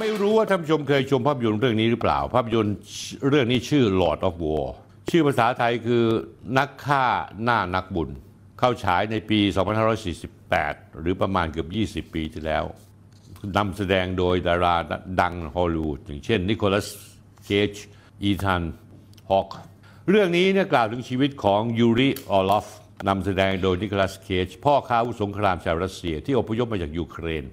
ไม่รู้ว่าท่านผู้ชมเคยชมภาพยนตร์เรื่องนี้หรือเปล่า ภาพยนตร์เรื่องนี้ชื่อ Lord of War ชื่อภาษาไทยคือนักฆ่าหน้านักบุญ เข้าฉายในปี 2548 หรือประมาณเกือบ 20 ปีที่แล้วนำแสดงโดยดาราดังฮอลลีวูดอย่างเช่น นิโคลัสเคจอีธานฮอกเรื่องนี้เนี่ยกล่าวถึงชีวิตของยูริออร์ลอฟนำแสดงโดยนิโคลัสเคจพ่อค้าอาวุธสงครามชาวรัสเซียที่อพยพมาจากยูเครน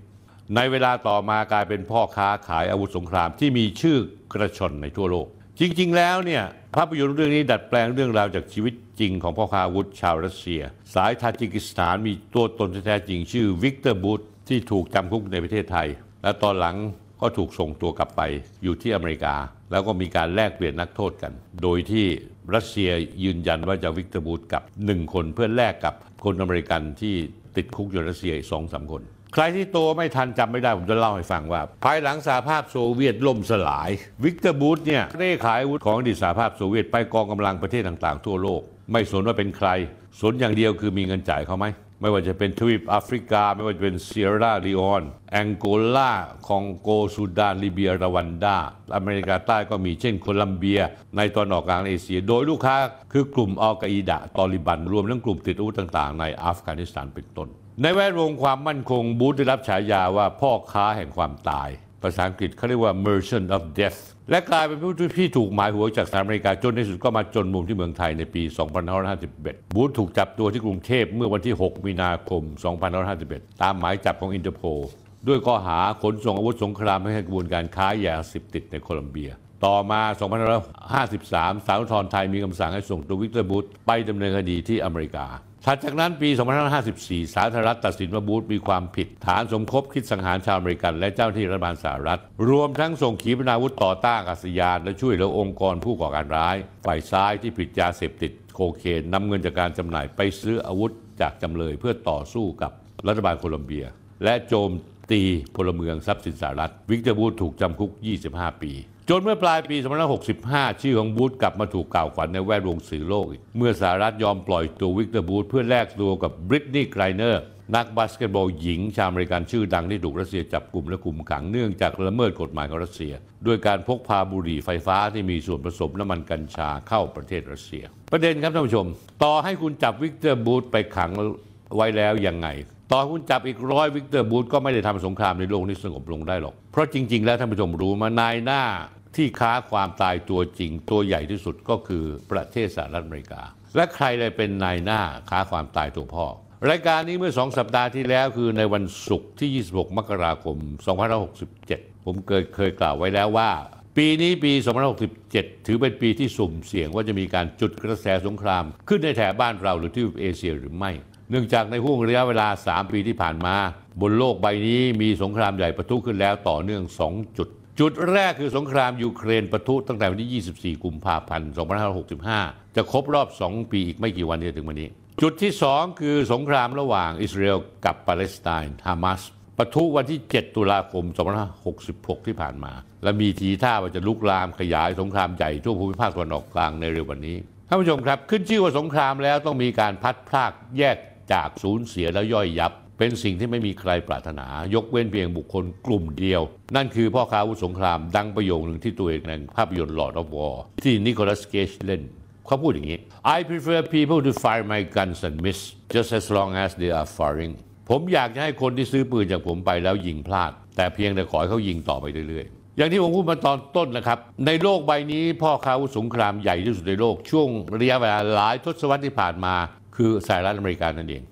ในเวลาต่อมากลายเป็นพ่อค้าขายอาวุธสงครามที่มีชื่อกระฉ่อนในทั่วโลก จริง ๆ แล้วเนี่ยภาพยนตร์เรื่องนี้ดัดแปลงเรื่องราวจากชีวิตจริงของพ่อค้าอาวุธชาวรัสเซีย สายทาจิกิสถานมีตัวตนแท้จริงชื่อวิกเตอร์บูธที่ถูกจำคุกในประเทศไทย และตอนหลังก็ถูกส่งตัวกลับไปอยู่ที่อเมริกา แล้วก็มีการแลกเปลี่ยนนักโทษกัน โดยที่รัสเซียยืนยันว่าจะวิกเตอร์บูธกับหนึ่งคนเพื่อแลกกับคนอเมริกันที่ติดคุกอยู่รัสเซียสองสามคน ใครที่โตไม่ทันจำไม่ได้ผมจะเล่าให้ฟังว่า ภายหลังสหภาพโซเวียตล่มสลาย วิกเตอร์บูธเนี่ยได้ขายอาวุธของอดีตสหภาพโซเวียตไปกองกำลังประเทศต่างๆ ทั่วโลก ไม่สนว่าเป็นใคร สนอย่างเดียวคือมีเงินจ่ายเขาไหม ไม่ว่าจะเป็นทวีปแอฟริกา ไม่ว่าจะเป็นเซียร่าลีออนแองโกลาคองโกซูดานลิเบียรวันดาอเมริกาใต้ก็มีเช่นโคลัมเบีย ในตะวันออกกลางเอเชีย โดยลูกค้าคือกลุ่มอัลกออิดะตอลิบัน รวมทั้งกลุ่มติดอาวุธต่างๆ ในอัฟกานิสถานเป็นต้น ในแวดวงความมั่นคงบูธได้รับฉายาว่าพ่อค้าแห่งความตาย ภาษาอังกฤษเขาเรียกว่า merchant of death และกลายเป็นผู้ที่ถูกหมายหัวจากสหรัฐอเมริกาจนในที่สุดก็มาจนมุมที่เมืองไทยในปี 2551 บูธถูกจับตัวที่กรุงเทพเมื่อวันที่ 6 มีนาคม 2551 ตามหมายจับของอินเตอร์โพลด้วยข้อหาขนส่งอาวุธสงครามให้กระบวนการค้ายาเสพติดในโคลัมเบีย ต่อมา 2553ศาลอุทธรณ์ไทยมีคำสั่งให้ส่งตัววิกเตอร์บูธไปดำเนินคดีที่อเมริกา ถัดจากนั้นปี 2554 ศาลสหรัฐตัดสินว่าบูธมีความผิด ฐานสมคบคิดสังหารชาวอเมริกัน และเจ้าหน้าที่รัฐบาลสหรัฐ รวมทั้งส่งขีปนาวุธต่อต้านอากศยาน และช่วยเหลือองค์กรผู้ก่อการร้าย ฝ่ายซ้ายที่ผลิตยาเสพติดโคเคนนำเงินจากการจำหน่ายไปซื้ออาวุธจากจำเลยเพื่อต่อสู้กับรัฐบาลโคลอมเบีย และโจมตีพลเมืองทรัพย์สินสหรัฐ วิกเตอร์บูธถูกจำคุก 25 ปี จนเมื่อปลายปี 2565 ชื่อของบูธกลับมาถูกกล่าวขวัญในแวดวงสื่อโลกอีก เมื่อสหรัฐยอมปล่อยตัววิกเตอร์บูธเพื่อแลกตัวกับบริตนีย์ไกรเนอร์นักบาสเกตบอลหญิงชาวอเมริกันชื่อดังที่ถูกรัสเซียจับกลุ่มและคุมขังเนื่องจากละเมิดกฎหมายของรัสเซีย ด้วยการพกพาบุหรี่ไฟฟ้าที่มีส่วนผสมน้ำมันกัญชาเข้าประเทศรัสเซีย ประเด็นครับท่านผู้ชม ต่อให้คุณจับวิกเตอร์บูธไปขังไว้แล้วยังไง ต่อคุณจับอีกร้อยวิกเตอร์บูธก็ไม่ได้ทำสงครามในโลกนี้สงบลงได้หรอกเพราะจริง ๆ แล้วท่านผู้ชมรู้ไหมนายหน้า ที่ค้าความตายตัวจริง ตัวใหญ่ที่สุดก็คือประเทศสหรัฐอเมริกา และใครเลยเป็นนายหน้าค้าความตายตัวพ่อ รายการนี้เมื่อสองสัปดาห์ที่แล้วคือในวันศุกร์ที่ 26 มกราคม 2567 ผมเคยเคยกล่าวไว้แล้วว่า ปีนี้ปี 2567 ถือเป็นปีที่สุ่มเสี่ยงว่าจะมีการจุดกระแสสงคราม ขึ้นในแถบบ้านเราหรือที่เอเชียหรือไม่เนื่องจากในห่วงระยะเวลา 3 ปีที่ผ่านมา บนโลกใบนี้มีสงครามใหญ่ประทุขึ้นแล้วต่อเนื่อง 2 จุด จุดแรกคือสงครามยูเครนประทุตั้งแต่วันที่ 24 กุมภาพันธ์ 2565 จะครบรอบ 2 ปีอีกไม่กี่วันจะถึงวันนี้ จุดที่ 2 คือสงครามระหว่างอิสราเอลกับปาเลสไตน์ฮามาสปะทุวันที่ 7 ตุลาคม 2566 ที่ผ่านมา และมีทีท่าว่าจะลุกลามขยายสงครามใหญ่ทั่วภูมิภาคตะวันออกกลางในเร็ววันนี้ท่านผู้ชมครับ ขึ้นชื่อว่าสงครามแล้วต้องมีการพัดพรากแยกจากสูญเสียแล้วย่อยยับ เป็นสิ่งที่ไม่มีใครปรารถนา ยกเว้นเพียงบุคคลกลุ่มเดียว นั่นคือพ่อค้าอาวุธสงครามดังประโยคหนึ่งที่ตัวเองในภาพยนตร์ Lord of War ที่นิโคลัสเกจเล่นเขาพูดอย่างนี้ I prefer people to fire my guns and miss just as long as they are firing ผมอยากจะให้คนที่ซื้อปืนจากผมไปแล้วยิงพลาด แต่เพียงแต่ขอให้เขายิงต่อไปเรื่อยๆ อย่างที่ผมพูดมาตอนต้นนะครับ ในโลกใบนี้พ่อค้าอาวุธสงครามใหญ่ที่สุดในโลกช่วงระยะเวลาหลายทศวรรษที่ผ่านมา คือสหรัฐอเมริกานั่นเอง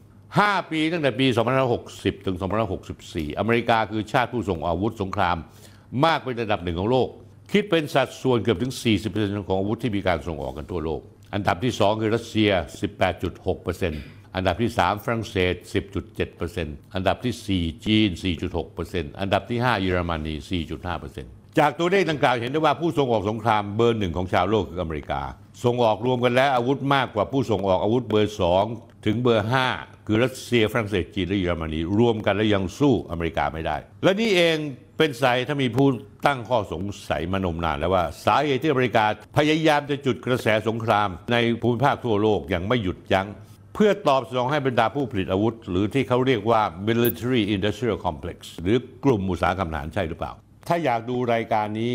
5 ปีตั้งแต่ปี 2560 ถึง 2564 อเมริกาคือชาติผู้ส่งอาวุธสงคราม มากเป็นระดับหนึ่งของโลก คิดเป็นสัดส่วนเกือบถึง 40%ของอาวุธที่มีการส่งออกกันทั่วโลก อันดับที่ 2 คือรัสเซีย 18.6%อันดับที่ 3 ฝรั่งเศส 10.7%อันดับที่ 4 จีน 4.6%อันดับที่ 5 เยอรมนี 4.5%จากตัวเลขดังกล่าวเห็นได้ว่าผู้ส่งออกสงครามเบอร์หนึ่งของชาวโลกคืออเมริกา ส่งออกรวมกันแล้วอาวุธมากกว่าผู้ส่งออกอาวุธเบอร์2 ถึงเบอร์ 5 คือรัสเซียฝรั่งเศสจีนและเยอรมนีรวมกันแล้วยังสู้อเมริกาไม่ได้ และนี่เองเป็นสายถ้ามีผู้ตั้งข้อสงสัยมานมนานแล้วว่า สาเหตุที่อเมริกาพยายามจะจุดกระแสสงคราม ในภูมิภาคทั่วโลกอย่างไม่หยุดยัง้งเพื่อตอบสนองให้บรรดาผู้ผลิตอาวุธ หรือที่เขาเรียกว่า military industrial complex หรือกลุ่มอุตสาหกรรมทหารใช่หรือเปล่า ถ้าอยากดูรายการนี้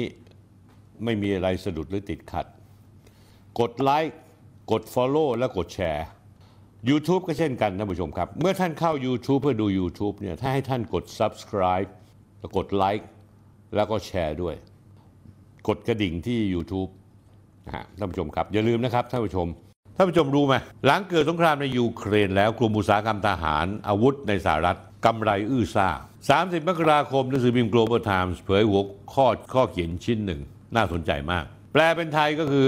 ไม่มีอะไรสะดุดหรือติดขัด กดไลค์กด Follow และกดแชร์ YouTube ก็เช่นกันท่านผู้ชมครับ เมื่อท่านเข้า YouTube เพื่อดู YouTube เนี่ยถ้าให้ท่านกด Subscribe แล้วกดไลค์แล้วก็แชร์ด้วย กดกระดิ่งที่ YouTube นะฮะท่านผู้ชมครับ อย่าลืมนะครับท่านผู้ชมท่านผู้ชมรู้ไหมหลังเกิดสงครามในยูเครนแล้วกลุ่มอุตสาหกรรมทหารอาวุธในสหรัฐกำไรอื้อซ่า 30 มกราคมหนังสือพิมพ์ Global Times เผยหัวข้อข้อเขียนชิ้นหนึ่ง น่าสนใจมาก แปลเป็นไทยก็คือ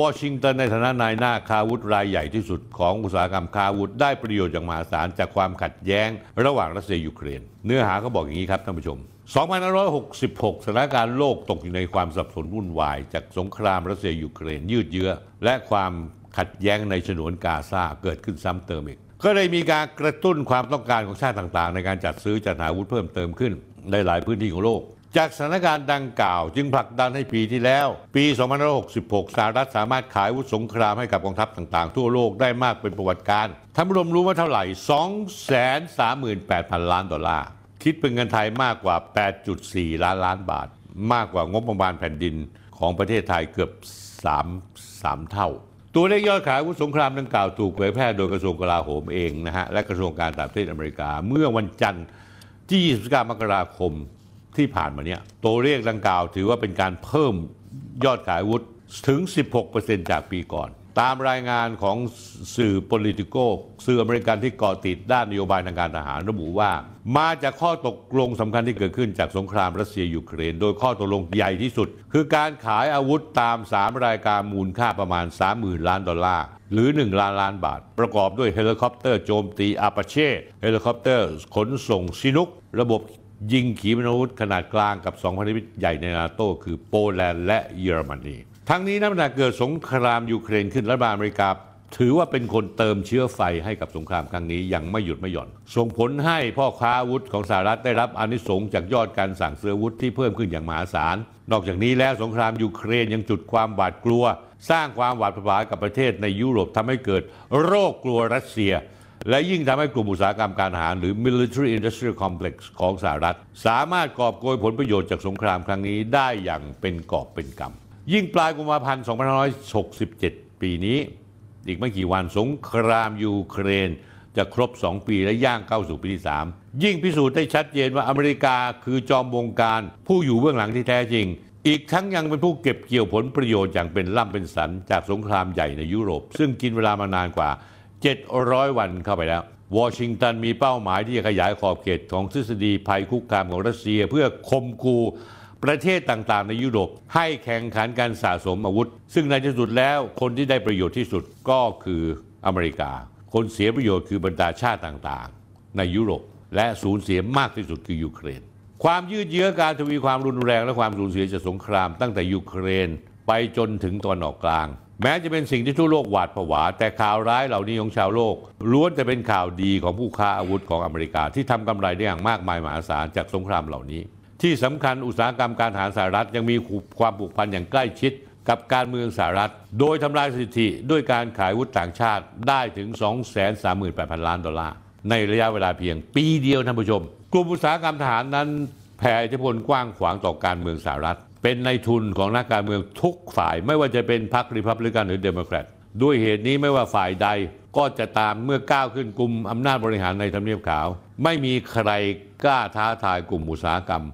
วอชิงตันในฐานะนายหน้าคาอาวุธรายใหญ่ที่สุดของอุตสาหกรรมคาอาวุธได้ประโยชน์อย่างมหาศาลจากความขัดแย้งระหว่างรัสเซียยูเครน เนื้อหาก็บอกอย่างนี้ครับท่านผู้ชม2566 สถานการณ์โลกตกอยู่ในความสับสนวุ่นวาย จากสงครามรัสเซียยูเครนยืดเยื้อ และความขัดแย้งในฉนวนกาซาเกิดขึ้นซ้ำเติมอีก ก็เลยมีการกระตุ้นความต้องการของชาติต่างๆ ในการจัดซื้อจัดหาอาวุธเพิ่มเติมขึ้นในหลายพื้นที่ของโลก จากสถานการณ์ดังกล่าว จึงผลักดันให้ปีที่แล้ว ปี 2566 สหรัฐสามารถขายวุธสงครามให้กับกองทัพต่างๆ ทั่วโลกได้มากเป็นประวัติการท่านผู้ชมรู้ว่าเท่าไหร่ 238,000 ล้านดอลลาร์ คิดเป็นเงินไทยมากกว่า 8.4 ล้านล้านบาท มากกว่างบประมาณแผ่นดินของประเทศไทยเกือบ 3 3 เท่า ตัวเลขยอดขายวุธสงครามดังกล่าวถูกเผยแพร่โดยกระทรวงกลาโหมเองนะฮะและกระทรวงการต่างประเทศอเมริกาเมื่อวันจันทร์ที่29มกราคม ที่ผ่านมาเนี่ยตัวเลขดังกล่าวถือว่าเป็นการเพิ่มยอดขายอาวุธถึง 16%จากปีก่อน ตามรายงานของสื่อ Politico สื่ออเมริกันที่เกาะติดด้านนโยบายทางการทหารระบุว่า มาจากข้อตกลงสำคัญที่เกิดขึ้นจากสงครามรัสเซียยูเครน โดยข้อตกลงใหญ่ที่สุด คือการขายอาวุธตาม 3 รายการมูลค่าประมาณ 30,000 ล้านดอลลาร์หรือ 1 ล้านล้านบาท ประกอบด้วยเฮลิคอปเตอร์โจมตีอาปาเช่เฮลิคอปเตอร์ขนส่งชินุก ระบบ ยิงขีปนาวุธขนาดกลางกับ2พันธมิตรใหญ่ในนาโต้คือโปแลนด์และเยอรมนี ทั้งนี้นับแต่เกิดสงครามยูเครนขึ้นรัฐบาลอเมริกาถือว่าเป็นคนเติมเชื้อไฟให้กับสงครามครั้งนี้อย่างไม่หยุดไม่หย่อน ส่งผลให้พ่อค้าอาวุธของสหรัฐได้รับอนิสงจากยอดการสั่งซื้ออาวุธที่เพิ่มขึ้นอย่างมหาศาล นอกจากนี้แล้วสงครามยูเครนยังจุดความหวาดกลัว สร้างความหวาดผวากับประเทศในยุโรปทำให้เกิดโรคกลัวรัสเซีย และยิ่งทำให้กลุ่มอุตสาหกรรมการทหารหรือ military industrial complex ของสหรัฐ สามารถกอบโกยผลประโยชน์จากสงครามครั้งนี้ได้อย่างเป็นกอบเป็นกำยิ่งปลายกุมภาพันธ์ 2567 ปีนี้ อีกไม่กี่วันสงครามยูเครน จะครบ 2 ปีและย่างเข้าสู่ปีที่ 3 ยิ่งพิสูจน์ได้ชัดเจนว่าอเมริกาคือจอมวงการ ผู้อยู่เบื้องหลังที่แท้จริงอีกทั้งยังเป็นผู้เก็บเกี่ยวผลประโยชน์อย่างเป็นล่ำเป็นสันจากสงครามใหญ่ในยุโรป ซึ่งกินเวลามานานกว่า 700 วันเข้าไปแล้ว วอชิงตันมีเป้าหมายที่จะขยายขอบเขตของทฤษฎีภัยคุกคามของรัสเซีย เพื่อคมคูประเทศต่างๆ ในยุโรปให้แข่งขันการสะสมอาวุธ ซึ่งในที่สุดแล้วคนที่ได้ประโยชน์ที่สุดก็คืออเมริกา คนเสียประโยชน์คือบรรดาชาติต่างๆ ในยุโรป และสูญเสียมากที่สุดคือยูเครน ความยืดเยื้อการทวีความรุนแรงและความสูญเสียจากสงครามตั้งแต่ยูเครนไปจนถึงตะวันออกกลาง แม้จะเป็นสิ่งที่ทั่วโลกหวาดผวา แต่ข่าวร้ายเหล่านี้ของชาวโลกล้วนแต่เป็นข่าวดีของผู้ค้าอาวุธของอเมริกา ที่ทำกำไรได้อย่างมากมายมหาศาลจากสงครามเหล่านี้ ที่สำคัญอุตสาหกรรมการทหารสหรัฐยังมีความผูกพันอย่างใกล้ชิดกับการเมืองสหรัฐ โดยทำลายสถิติด้วยการขายอาวุธต่างชาติได้ถึง 238,000 ล้านดอลลาร์ ในระยะเวลาเพียงปีเดียวท่านผู้ชม กลุ่มอุตสาหกรรมทหารนั้นแผ่อิทธิพลกว้างขวางต่อการเมืองสหรัฐ เป็นนายทุนของนักการเมืองทุกฝ่าย ไม่ว่าจะเป็นพรรคริพับลิกันหรือเดโมแครตด้วยเหตุนี้ไม่ว่าฝ่ายใดก็จะตามเมื่อก้าวขึ้นกลุ่มอำนาจบริหารในทำเนียบขาว ไม่มีใครกล้าท้าทายกลุ่มอุตสาหกรรม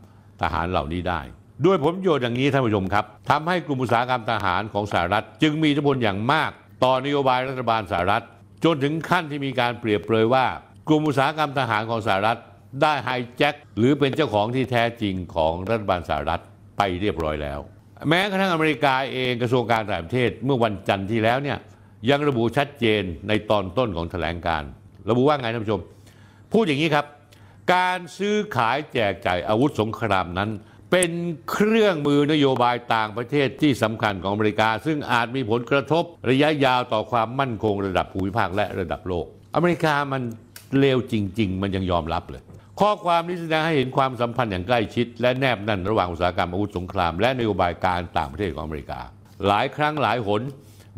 ทหารเหล่านี้ได้ ด้วยผลประโยชน์อย่างนี้ท่านผู้ชมครับทำให้กลุ่มอุตสาหกรรมทหารของสหรัฐ จึงมีอิทธิพลอย่างมาก ต่อนโยบายรัฐบาลสหรัฐ จนถึงขั้นที่มีการเปรียบเปรยว่า กลุ่มอุตสาหกรรมทหารของสหรัฐ ได้ไฮแจ็คหรือเป็นเจ้าของที่แท้จริงของรัฐบาลสหรัฐ ไปเรียบร้อยแล้ว แม้กระทั่งอเมริกาเองกระทรวงการต่างประเทศเมื่อวันจันทร์ที่แล้วเนี่ยยังระบุชัดเจนในตอนต้นของแถลงการ ระบุว่าไงท่านผู้ชม พูดอย่างนี้ครับ การซื้อขายแจกจ่ายอาวุธสงครามนั้น เป็นเครื่องมือนโยบายต่างประเทศที่สำคัญของอเมริกา ซึ่งอาจมีผลกระทบระยะยาวต่อความมั่นคงระดับภูมิภาคและระดับโลก อเมริกามันเลวจริง ๆ มันยังยอมรับเลย ข้อความนี้แสดงให้เห็นความสัมพันธ์อย่างใกล้ชิด และแนบแน่นระหว่างอุตสาหกรรมอาวุธสงคราม และนโยบายการต่างประเทศของอเมริกา หลายครั้งหลายหน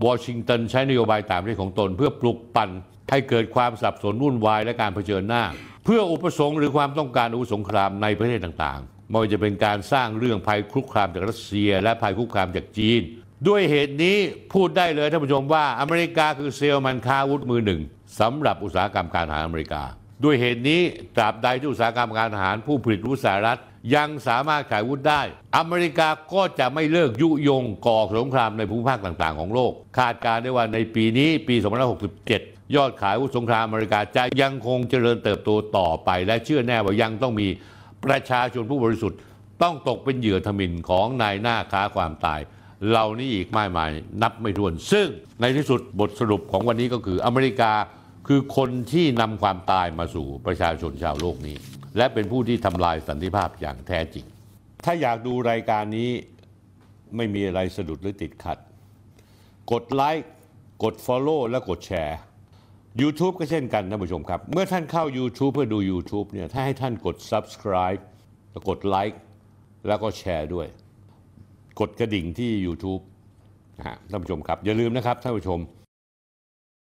วอชิงตันใช้นโยบายต่างประเทศของตน เพื่อปลุกปั่นให้เกิดความสับสนวุ่นวายและการเผชิญหน้า เพื่ออุปสงค์หรือความต้องการอาวุธสงครามในประเทศต่างๆไม่ว่าจะเป็นการสร้างเรื่องภัยคุกคามจากรัสเซีย และภัยคุกคามจากจีน ด้วยเหตุนี้พูดได้เลยท่านผู้ชมว่าอเมริกาคือเซลล์มันค้าอาวุธมือหนึ่งสำหรับอุตสาหกรรมการทหารอเมริกา ด้วยเหตุนี้ตราบใดที่อุตสาหกรรมการทหารผู้ผลิตอาวุสหรัฐ ยังสามารถขายวุธได้ อเมริกาก็จะไม่เลิกยุยงก่อสงครามในภูมิภาคต่างๆ ของโลก คาดการได้ว่าในปีนี้ปี2567 ยอดขายวุธสงครามอเมริกาจะยังคงเจริญเติบโตต่อไป และเชื่อแน่ว่ายังต้องมีประชาชนผู้บริสุทธิ์ ต้องตกเป็นเหยื่อทมินของนายหน้าค้าความตายเหล่านี้อีกมากมายนับไม่ถ้วน ซึ่งในที่สุดบทสรุปของวันนี้ก็คืออเมริกา คือคนที่นำความตายมาสู่ประชาชนชาวโลกนี้ และเป็นผู้ที่ทำลายสันติภาพอย่างแท้จริง ถ้าอยากดูรายการนี้ไม่มีอะไรสะดุดหรือติดขัด กดไลค์กด Follow และกดแชร์ YouTube ก็เช่นกันท่านผู้ชมครับ เมื่อท่านเข้า YouTube เพื่อดู YouTube เนี่ยถ้าให้ท่านกด Subscribe แล้วกดไลค์แล้วก็แชร์ด้วย กดกระดิ่งที่ YouTube นะฮะท่านผู้ชมครับ อย่าลืมนะครับท่านผู้ชม